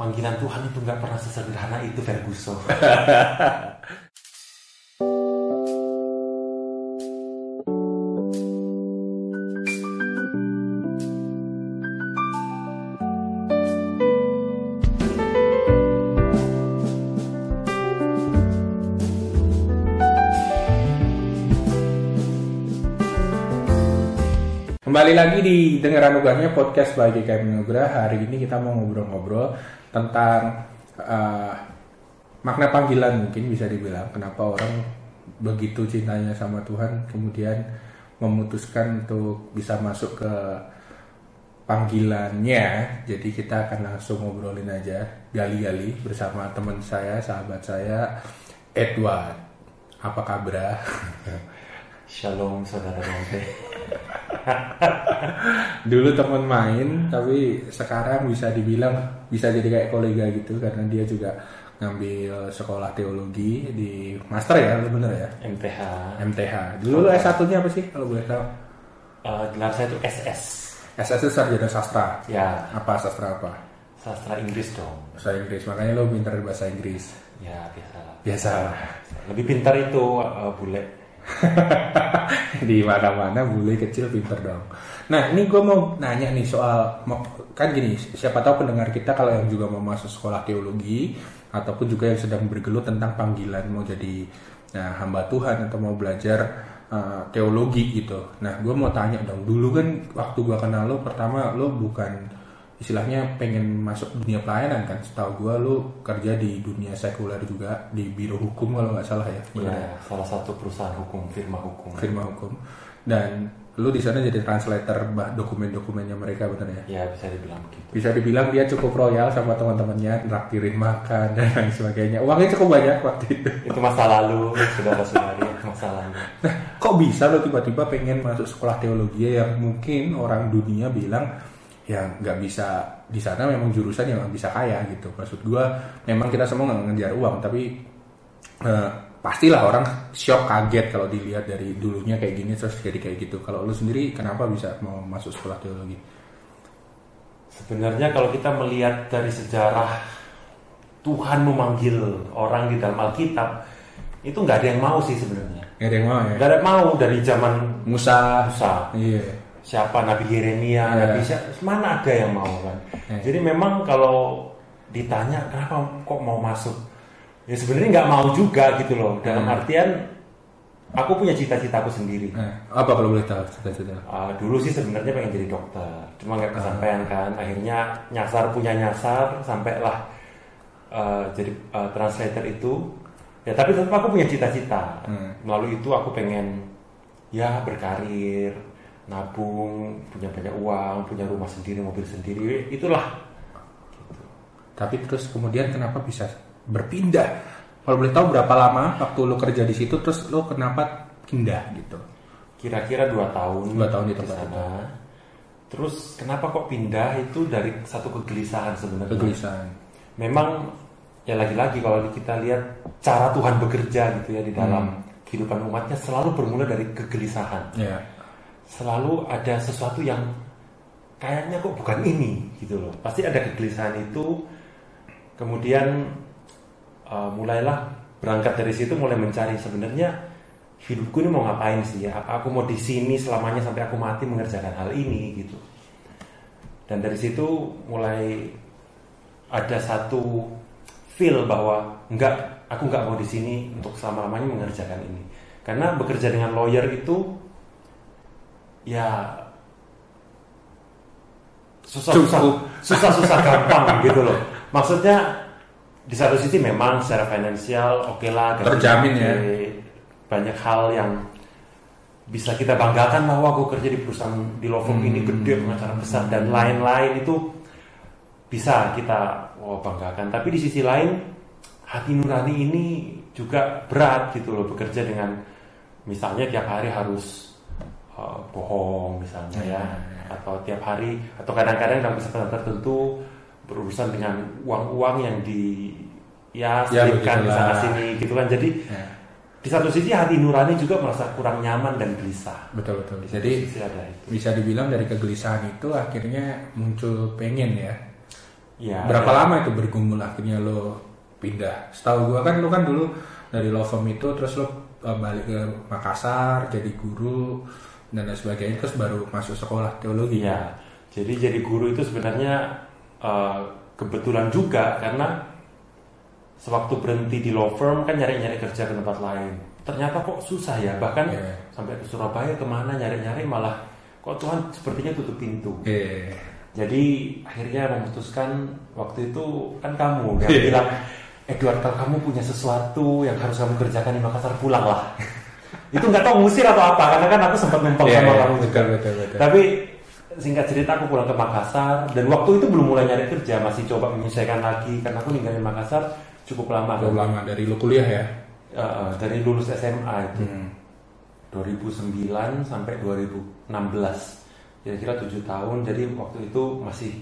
panggilan Tuhan itu nggak pernah sesederhana itu Ferguson. Kembali lagi di Dengar Anugerahnya podcast by GKM Anugerah. Hari ini kita mau ngobrol-ngobrol tentang uh, makna panggilan mungkin bisa dibilang. Kenapa orang begitu cintanya sama Tuhan kemudian memutuskan untuk bisa masuk ke panggilannya. Jadi kita akan langsung ngobrolin aja gali-gali bersama teman saya, sahabat saya Edward. Apa kabar? Shalom saudara Rompe. Dulu teman main, tapi sekarang bisa dibilang bisa jadi kayak kolega gitu karena dia juga ngambil sekolah teologi di master ya, lu bener ya? MTH. MTH. Dulu lu S1-nya apa sih kalau boleh tahu? Uh, gelar saya itu SS. SS itu sarjana sastra. Ya, Apa sastra apa? sastra Inggris dong. Bahasa Inggris. Makanya lu pintar bahasa Inggris. Ya biasa. Biasa. Lebih pintar itu uh, bule. di mana-mana bule kecil pinter dong. Nah ini gue mau nanya nih soal kan gini siapa tahu pendengar kita kalau yang juga mau masuk sekolah teologi ataupun juga yang sedang bergelut tentang panggilan mau jadi nah, hamba Tuhan atau mau belajar uh, teologi gitu. Nah gue mau tanya dong dulu kan waktu gue kenal lo pertama lo bukan istilahnya pengen masuk dunia pelayanan kan setahu gue lo kerja di dunia sekuler juga di biro hukum kalau nggak salah ya. Bener ya? Ya, salah satu perusahaan hukum, firma hukum. firma hukum dan lu di sana jadi translator bah dokumen-dokumennya mereka bener ya Ya bisa dibilang begitu. bisa dibilang dia cukup royal sama teman-temannya traktirin makan dan lain sebagainya uangnya cukup banyak waktu itu Itu masa lalu, saudara-saudari, masa lalu. nah kok bisa lo tiba-tiba pengen masuk sekolah teologi yang mukmin orang dunia bilang ya nggak bisa di sana memang jurusan yang nggak bisa kaya gitu. Maksud gua memang kita semua nggak ngejar uang tapi eh, pastilah orang shock kaget kalau dilihat dari dulunya kayak gini terus jadi kayak gitu. Kalau lu sendiri kenapa bisa mau masuk sekolah teologi? Sebenarnya kalau kita melihat dari sejarah Tuhan memanggil orang di dalam Alkitab, itu nggak ada yang mau sih sebenarnya. nggak ada yang mau ya? Nggak ada yang mau dari zaman Musa. Musa, iya siapa Nabi Yeremia, Ya. Nabi siapa, mana ada yang mau kan? Ya. Jadi memang kalau ditanya kenapa kok mau masuk, ya sebenarnya nggak mau juga gitu loh. Dalam Hmm. artian aku punya cita-citaku sendiri. nah, apa kalau boleh tahu cita-cita Uh, dulu sih sebenarnya pengen jadi dokter, cuma nggak kesampaian kan. Akhirnya nyasar punya nyasar, sampailah uh, jadi uh, translator itu. Ya tapi tetap aku punya cita-cita. Hmm. Melalui itu aku pengen ya berkarir, nabung, punya banyak uang, punya rumah sendiri, mobil sendiri. Itulah. tapi terus kemudian kenapa bisa berpindah kalau boleh tahu berapa lama waktu lu kerja di situ terus lu kenapa pindah gitu Kira-kira dua tahun. Dua tahun di tempat sana. Terus kenapa kok pindah itu dari satu kegelisahan sebenarnya. kegelisahan memang ya lagi-lagi kalau kita lihat cara Tuhan bekerja gitu ya di dalam kehidupan umatnya selalu bermula dari kegelisahan. ya Selalu ada sesuatu yang kayaknya kok bukan ini gitu loh. Pasti ada kegelisahan itu. Kemudian uh, mulailah berangkat dari situ mulai mencari sebenarnya hidupku ini mau ngapain sih ya? Aku mau di sini selamanya sampai aku mati mengerjakan hal ini gitu. Dan dari situ mulai ada satu feel bahwa enggak aku nggak mau di sini untuk selama lamanya mengerjakan ini karena bekerja dengan lawyer itu ya. Susah susah susah susah gampang gitu loh. Maksudnya di satu sisi memang secara finansial oke lah gaji Terjamin ya. banyak hal yang bisa kita banggakan bahwa aku kerja di perusahaan di law firm ini gede pengacara besar dan lain-lain itu bisa kita oh, banggakan. Tapi di sisi lain hati nurani ini juga berat gitu loh bekerja dengan misalnya tiap hari harus uh, bohong misalnya ya. Atau tiap hari atau kadang-kadang dalam kesempatan tertentu berurusan dengan uang-uang yang di ya Ya, selipkan di sana sini gitu kan. Jadi Ya, di satu sisi hati nurani juga merasa kurang nyaman dan gelisah. Betul betul. Di Jadi ada itu. bisa dibilang dari kegelisahan itu akhirnya muncul pengen ya. Ya, Berapa ya. lama itu bergumul akhirnya lo pindah? Setahu gua kan lo kan dulu dari firm itu terus lo uh, balik ke Makassar jadi guru dan lain sebagainya terus baru masuk sekolah teologi. Iya, jadi jadi guru itu sebenarnya uh, kebetulan juga karena sewaktu berhenti di law firm kan nyari-nyari kerja ke tempat lain. Ternyata kok susah ya, bahkan Iya. sampai ke Surabaya ke mana nyari-nyari malah kok Tuhan sepertinya tutup pintu. Eh, Jadi akhirnya memutuskan waktu itu kan kamu yang Iya. bilang Edward kalau kamu punya sesuatu yang harus kamu kerjakan di Makassar pulang lah. Itu nggak tahu ngusir atau apa karena kan aku sempat numpang Iya, sama iya, kamu juga. betul, betul, betul. Tapi singkat cerita aku pulang ke Makassar dan waktu itu belum mulai nyari kerja masih coba menyesuaikan lagi karena aku ninggalin Makassar cukup lama. Belum lama dari lo kuliah ya. Eh, dari lulus SMA itu Hmm. 2009 sampai 2016 kira-kira tujuh tahun jadi waktu itu masih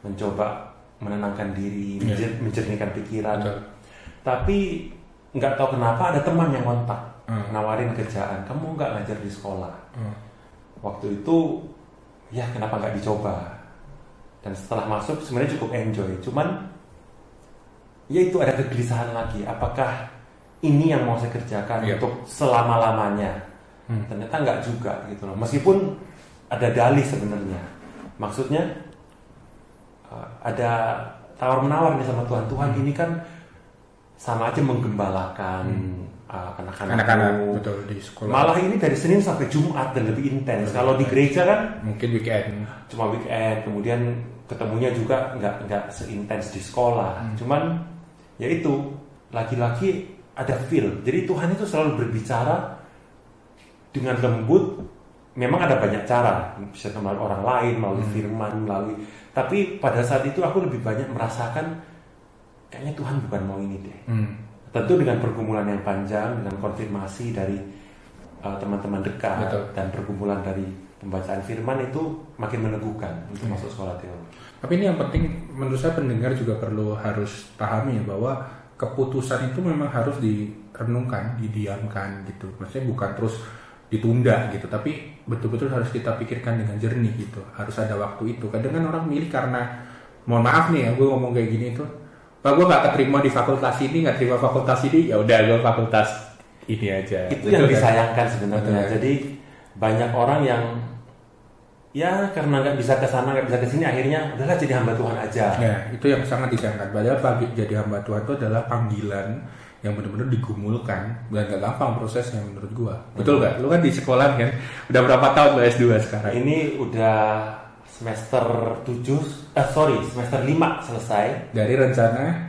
mencoba menenangkan diri Iya. menjer- menjernihkan pikiran Betul. tapi nggak tahu kenapa ada teman yang kontak Hmm. nawarin kerjaan. Kamu nggak ngajar di sekolah. Hmm. waktu itu ya kenapa nggak dicoba? Dan setelah masuk sebenarnya cukup enjoy. Cuman ya itu ada kegelisahan lagi. Apakah ini yang mau saya kerjakan Iya. untuk selama lamanya Hmm. ternyata nggak juga gitu loh. Meskipun ada dalih sebenarnya. Maksudnya uh, ada tawar menawar nih sama Tuhan. Tuhan Hmm. ini kan sama aja menggembalakan. Uh, anak-anakku. Anak-anak betul di sekolah. Malah ini dari Senin sampai Jumat dan lebih intens. Kalau di gereja kan Mungkin weekend. cuma weekend, kemudian ketemunya juga nggak nggak seintens di sekolah. Hmm. Cuman ya itu lagi-lagi ada feel. Jadi Tuhan itu selalu berbicara dengan lembut. Memang ada banyak cara, bisa melalui orang lain, melalui Hmm. firman, melalui. Tapi pada saat itu aku lebih banyak merasakan kayaknya Tuhan bukan mau ini deh. Hmm. Tentu dengan pergumulan yang panjang, dengan konfirmasi dari uh, teman-teman dekat Betul. dan pergumulan dari pembacaan firman itu makin meneguhkan untuk Hmm. masuk sekolah teologi. Tapi ini yang penting menurut saya pendengar juga perlu harus pahami ya bahwa keputusan itu memang harus direnungkan, didiamkan gitu. Maksudnya bukan terus ditunda gitu, tapi betul-betul harus kita pikirkan dengan jernih gitu. Harus ada waktu itu. Kadang kan orang milih karena mohon maaf nih ya, gue ngomong kayak gini itu, pak gue gak keterima di fakultas ini, gak terima fakultas ini, ya udah gue fakultas ini aja. Itu Betul yang kan? disayangkan sebenarnya. Betul. Jadi banyak orang yang ya karena nggak bisa ke sana, nggak bisa ke sini, akhirnya udahlah jadi hamba Tuhan aja. Ya, itu yang sangat disayangkan. Padahal pagi jadi hamba Tuhan itu adalah panggilan yang benar-benar digumulkan dan gak gampang prosesnya menurut gua. Betul gak? Lu kan di sekolah kan, udah berapa tahun lu S2 sekarang? Ini udah semester 7, eh sorry, semester 5 selesai. Dari rencana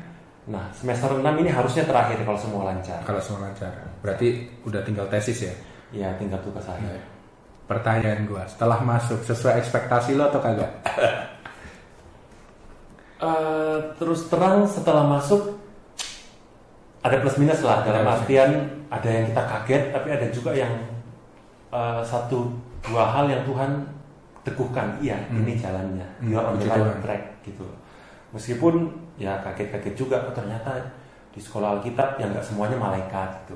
Nah, semester 6 ini harusnya terakhir kalau semua lancar. kalau semua lancar. Berarti udah tinggal tesis ya. Ya, tinggal tugas akhir. Pertanyaan gua, setelah masuk sesuai ekspektasi lo atau kagak? Eh, terus terang setelah masuk ada plus minus lah dalam Ada plus artian ada yang kita kaget tapi ada juga yang eh, satu dua hal yang Tuhan teguhkan iya Hmm. ini jalannya Hmm, you're on the puji right Tuhan. track gitu meskipun ya kaget-kaget juga oh, ternyata di sekolah Alkitab yang nggak semuanya malaikat gitu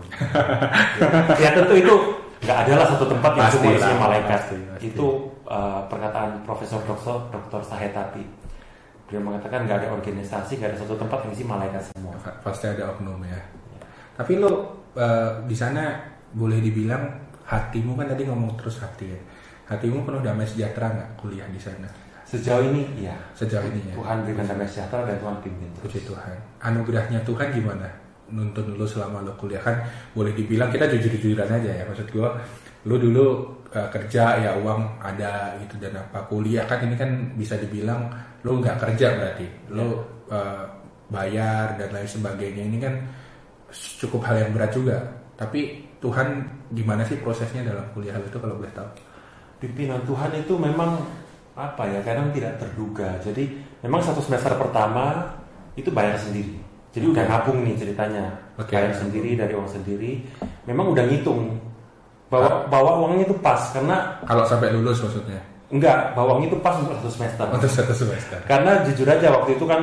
ya tentu itu nggak adalah satu tempat yang semua isinya malaikat pasti, pasti. itu eh, perkataan Profesor Dr. Dr. Sahetati dia mengatakan nggak ada organisasi nggak ada satu tempat yang isi malaikat semua Pasti ada oknum ya. Tapi lo eh, di sana boleh dibilang hatimu kan tadi ngomong terus hati ya. Hatimu penuh damai sejahtera nggak? Kuliah di sana. Sejauh ini iya. Sejauh ini ya? Tuhan berikan damai sejahtera dan Tuhan pimpin Puji Tuhan. Anugerahnya Tuhan gimana? Nuntun lu selama lu kuliah. Kan boleh dibilang kita jujur-jujuran aja ya. Maksud gua lu dulu uh, kerja ya uang ada gitu dan apa. Kuliah kan ini kan bisa dibilang lu nggak kerja berarti. Lu uh, bayar dan lain sebagainya. Ini kan cukup hal yang berat juga. Tapi Tuhan gimana sih prosesnya dalam kuliah itu kalau boleh tahu pimpinan Tuhan itu memang apa ya kadang tidak terduga. Jadi memang satu semester pertama itu bayar sendiri. Jadi udah nabung nih ceritanya. Oke. bayar sendiri dari uang sendiri. Memang udah ngitung. Bawa bawa uangnya itu pas karena kalau sampai lulus maksudnya? Enggak bawa uangnya itu pas untuk satu semester. Untuk satu semester. Karena jujur aja waktu itu kan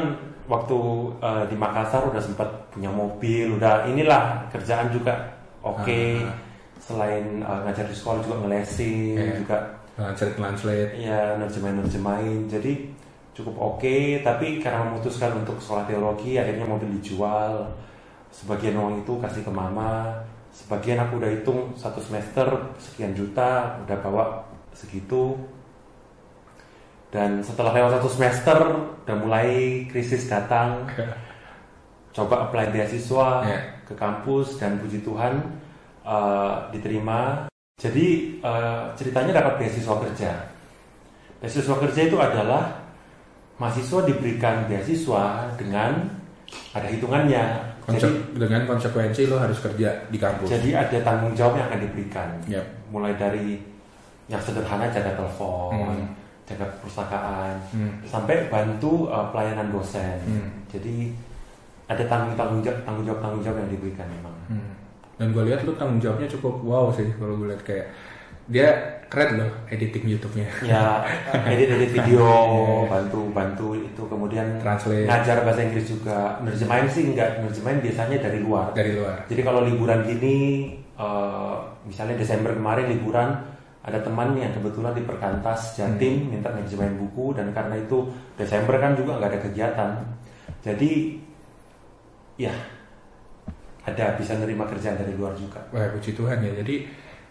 waktu eh, di Makassar udah sempat punya mobil, udah inilah kerjaan juga. Oke. Ah. Selain eh, ngajar di sekolah juga ngelesin, Iya. juga translate translate ya nerjemahin nerjemahin. Jadi cukup oke, tapi karena memutuskan untuk sekolah teologi, akhirnya mobil dijual. Sebagian uang itu kasih ke mama, sebagian aku udah hitung satu semester sekian juta, udah bawa segitu. Dan setelah lewat satu semester, udah mulai krisis datang. Coba apply beasiswa Ya. ke kampus dan puji Tuhan eh, diterima. Jadi eh, ceritanya dapat beasiswa kerja. Beasiswa kerja itu adalah mahasiswa diberikan beasiswa dengan ada hitungannya. Konsep, Jadi, dengan konsekuensi lo harus kerja di kampus. jadi ada tanggung jawab yang akan diberikan. Yap. Mulai dari yang sederhana jaga telepon, Hmm. jaga perpustakaan, Hmm. sampai bantu eh, pelayanan dosen. Hmm. Jadi ada tanggung tanggung jawab tanggung jawab tanggung jawab yang diberikan memang. Hmm. Dan gue lihat lu tanggung jawabnya cukup wow sih kalau gue lihat kayak dia keren loh editing YouTube-nya. ya edit edit video Iya. bantu bantu itu kemudian Translate. ngajar bahasa Inggris juga nerjemahin sih enggak nerjemahin biasanya dari luar dari luar. jadi kalau liburan gini eh, misalnya Desember kemarin liburan ada teman yang kebetulan di Perkantas Jatim Hmm. minta nerjemahin buku dan karena itu Desember kan juga nggak ada kegiatan jadi ya ada bisa nerima kerjaan dari luar juga Wah puji Tuhan ya. Jadi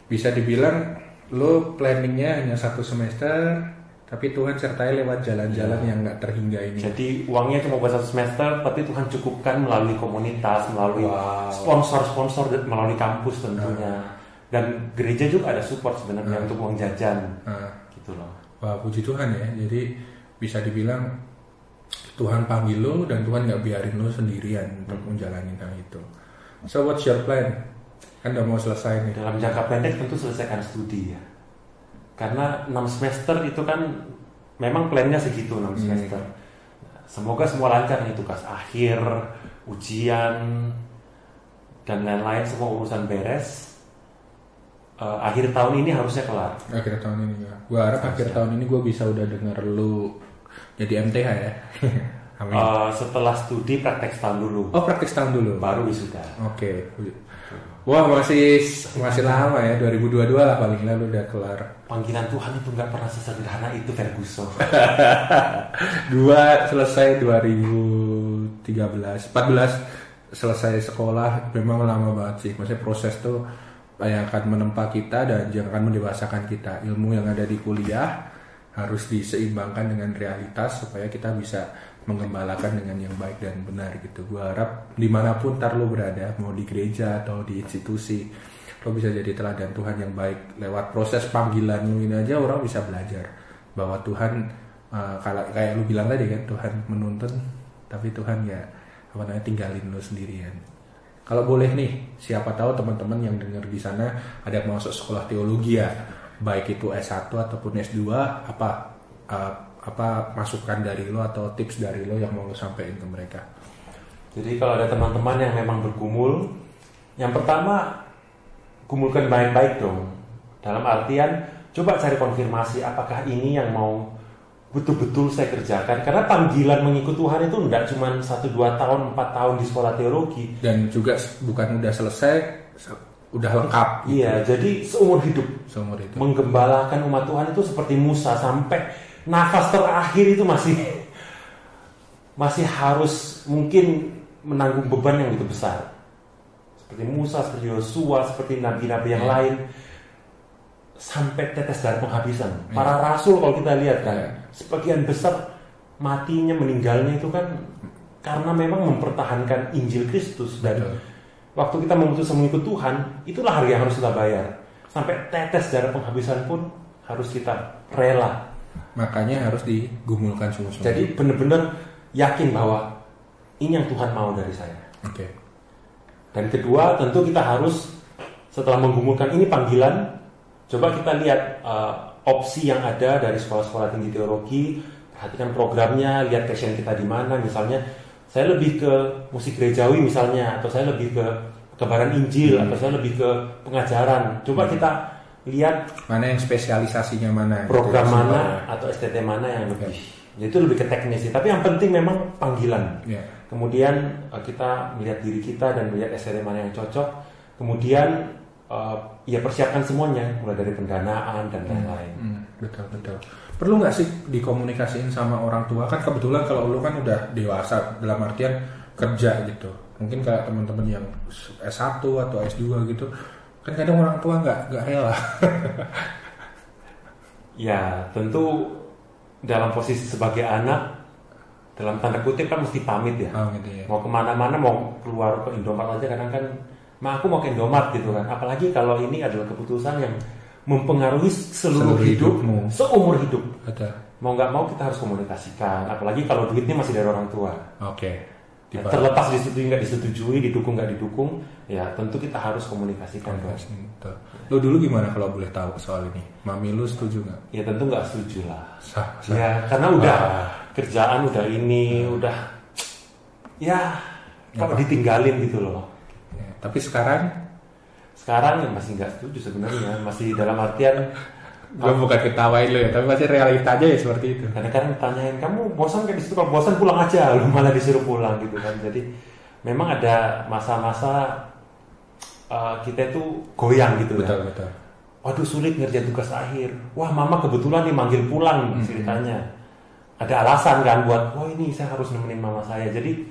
bisa dibilang lo planningnya hanya satu semester, tapi Tuhan sertai lewat jalan-jalan yang nggak terhingga ini. Jadi uangnya cuma buat satu semester, tapi Tuhan cukupkan melalui komunitas, melalui Wow. sponsor-sponsor, dan melalui kampus tentunya. Dan gereja juga ada support sebenarnya Hmm. untuk uang jajan, Nah, gitu loh. wah puji Tuhan ya. Jadi bisa dibilang Tuhan panggil lo dan Tuhan nggak biarin lo sendirian untuk menjalani hal itu. So what's your plan? Kan udah mau selesai nih. Dalam jangka pendek tentu selesaikan studi ya. Karena 6 semester itu kan memang plannya segitu 6 Hmm. semester. Semoga semua lancar nih tugas akhir, ujian dan lain-lain semua urusan beres. Eh, akhir tahun ini harusnya kelar. Akhir tahun ini ya. Gue harap akhir tahun ini gue bisa udah denger lu jadi MTH ya. Amin. Eh, setelah studi praktek setahun dulu, oh praktis tahun dulu. baru wisuda. Oke. Wah masih masih lama ya 2022 lah paling lalu udah kelar. Panggilan Tuhan itu nggak pernah sesederhana itu Ferguson. Dua selesai 2013, 14 selesai sekolah memang lama banget sih. Maksudnya proses tuh yang akan menempa kita dan yang akan mendewasakan kita. Ilmu yang ada di kuliah harus diseimbangkan dengan realitas supaya kita bisa mengembalakan dengan yang baik dan benar gitu. Gua harap di mana pun ntar lo berada, mau di gereja atau di institusi, lo bisa jadi teladan Tuhan yang baik lewat proses panggilan lu ini aja orang bisa belajar bahwa Tuhan uh, kayak lu bilang tadi kan Tuhan menuntun tapi Tuhan ya apa namanya tinggalin lu sendirian. Kalau boleh nih, siapa tahu teman-teman yang dengar di sana ada yang masuk sekolah teologi ya, baik itu S1 ataupun S2, apa uh, apa masukan dari lo atau tips dari lo yang mau lo sampaikan ke mereka? Jadi kalau ada teman-teman yang memang bergumul, yang pertama gumulkan baik-baik dong. Dalam artian coba cari konfirmasi apakah ini yang mau betul-betul saya kerjakan. Karena panggilan mengikut Tuhan itu enggak cuma 1 2 tahun, 4 tahun di sekolah teologi. Dan juga bukan udah selesai, se- udah lengkap Iya, jadi seumur hidup seumur itu. menggembalakan umat Tuhan itu seperti Musa sampai nafas terakhir itu masih masih harus mungkin menanggung beban yang begitu besar. Seperti Musa, seperti Yosua, seperti nabi-nabi yang Ya. lain sampai tetes darah penghabisan. Ya. Para rasul kalau kita lihat kan, Ya. sebagian besar matinya meninggalnya itu kan karena memang mempertahankan Injil Kristus dan Betul. waktu kita memutuskan mengikut Tuhan, itulah harga yang harus kita bayar. Sampai tetes darah penghabisan pun harus kita rela. Makanya harus digumulkan sungguh-sungguh. Jadi benar-benar yakin bahwa ini yang Tuhan mau dari saya. Oke. Dan kedua, tentu kita harus setelah menggumulkan ini panggilan, coba kita lihat uh, opsi yang ada dari sekolah-sekolah tinggi teologi, perhatikan programnya, lihat passion kita di mana. Misalnya, saya lebih ke musik gerejawi misalnya, atau saya lebih ke kebaran Injil, atau saya lebih ke pengajaran. Coba kita lihat Mana yang spesialisasinya mana? gitu program ya, mana sebenarnya. atau STT mana yang lebih. Itu lebih ke teknis sih. Tapi yang penting memang panggilan. Ya. Kemudian eh, kita melihat diri kita dan melihat STT mana yang cocok. Kemudian eh, ya persiapkan semuanya, mulai dari pendanaan dan lain-lain. Hmm. betul betul. Perlu nggak sih dikomunikasiin sama orang tua kan kebetulan kalau lu kan udah dewasa dalam artian kerja gitu. Mungkin kayak teman-teman yang S1 atau S2 gitu kadang orang tua nggak nggak rela. Ya, tentu dalam posisi sebagai anak, dalam tanda kutip kan mesti pamit ya. oh, gitu ya. Mau ke mana-mana, mau keluar ke Indomaret aja kadang kan, ma aku mau ke Indomaret gitu kan. Apalagi kalau ini adalah keputusan yang mempengaruhi seluruh, Seluruh hidup, hidupmu. seumur hidup. Betul. Mau nggak mau kita harus komunikasikan. Apalagi kalau duitnya masih dari orang tua. Oke. Ya, Tiba- terlepas disetujui nggak disetujui, didukung nggak didukung, ya tentu kita harus komunikasikan. betul. Lu dulu gimana kalau boleh tahu soal ini? Mami lu setuju nggak? Ya tentu nggak setuju lah. Sah, sah. Ya karena udah Wah. kerjaan udah ini udah ya kalau Apa? ditinggalin gitu loh. Ya, tapi sekarang Sekarang ya masih nggak setuju sebenarnya masih dalam artian gue bukan ketawain lu ya, tapi pasti realitanya ya seperti itu. kadang-kadang ditanyain kamu bosan kan di situ? Kalau bosan pulang aja. Lu malah disuruh pulang gitu kan. Jadi memang ada masa-masa uh, kita itu goyang gitu Betul ya. Betul. waduh sulit ngerjain tugas akhir. Wah mama kebetulan dimanggil pulang Hmm. ceritanya. Ada alasan kan buat wah ini saya harus nemenin mama saya. Jadi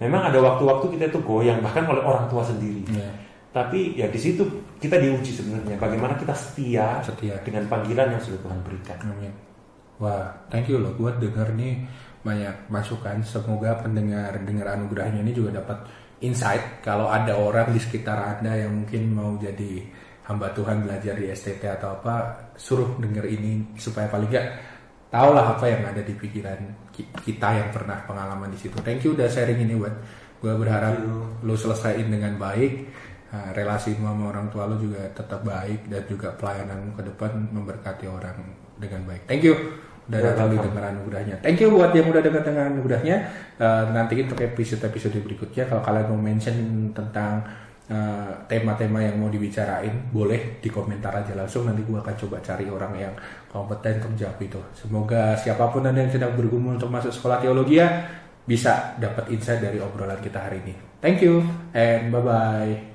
memang ada waktu-waktu kita itu goyang bahkan oleh orang tua sendiri. Ya, tapi ya di situ kita diuji sebenarnya bagaimana kita setia, Setia. dengan panggilan yang sudah Tuhan berikan amin. Wah, thank you loh. Gue denger nih banyak masukan. Semoga pendengar dengar anugerahnya ini juga dapat insight. Kalau ada orang di sekitar anda yang mungkin mau jadi hamba Tuhan belajar di STT atau apa, suruh denger ini supaya paling nggak tahu lah apa yang ada di pikiran ki- kita yang pernah pengalaman di situ. Thank you udah sharing ini buat gue berharap lu selesaiin dengan baik. Nah, relasi sama orang tua lu juga tetap baik dan juga pelayananmu ke depan memberkati orang dengan baik. Thank you udah Ya, datang di dengar anugerahnya. Thank you buat yang udah dengar dengan anugerahnya. Uh, nanti untuk episode-episode berikutnya kalau kalian mau mention tentang uh, tema-tema yang mau dibicarain, boleh di komentar aja langsung. Nanti gua akan coba cari orang yang kompeten untuk jawab itu. Semoga siapa pun anda yang sedang bergumul untuk masuk sekolah teologi ya bisa dapat insight dari obrolan kita hari ini. Thank you and bye bye.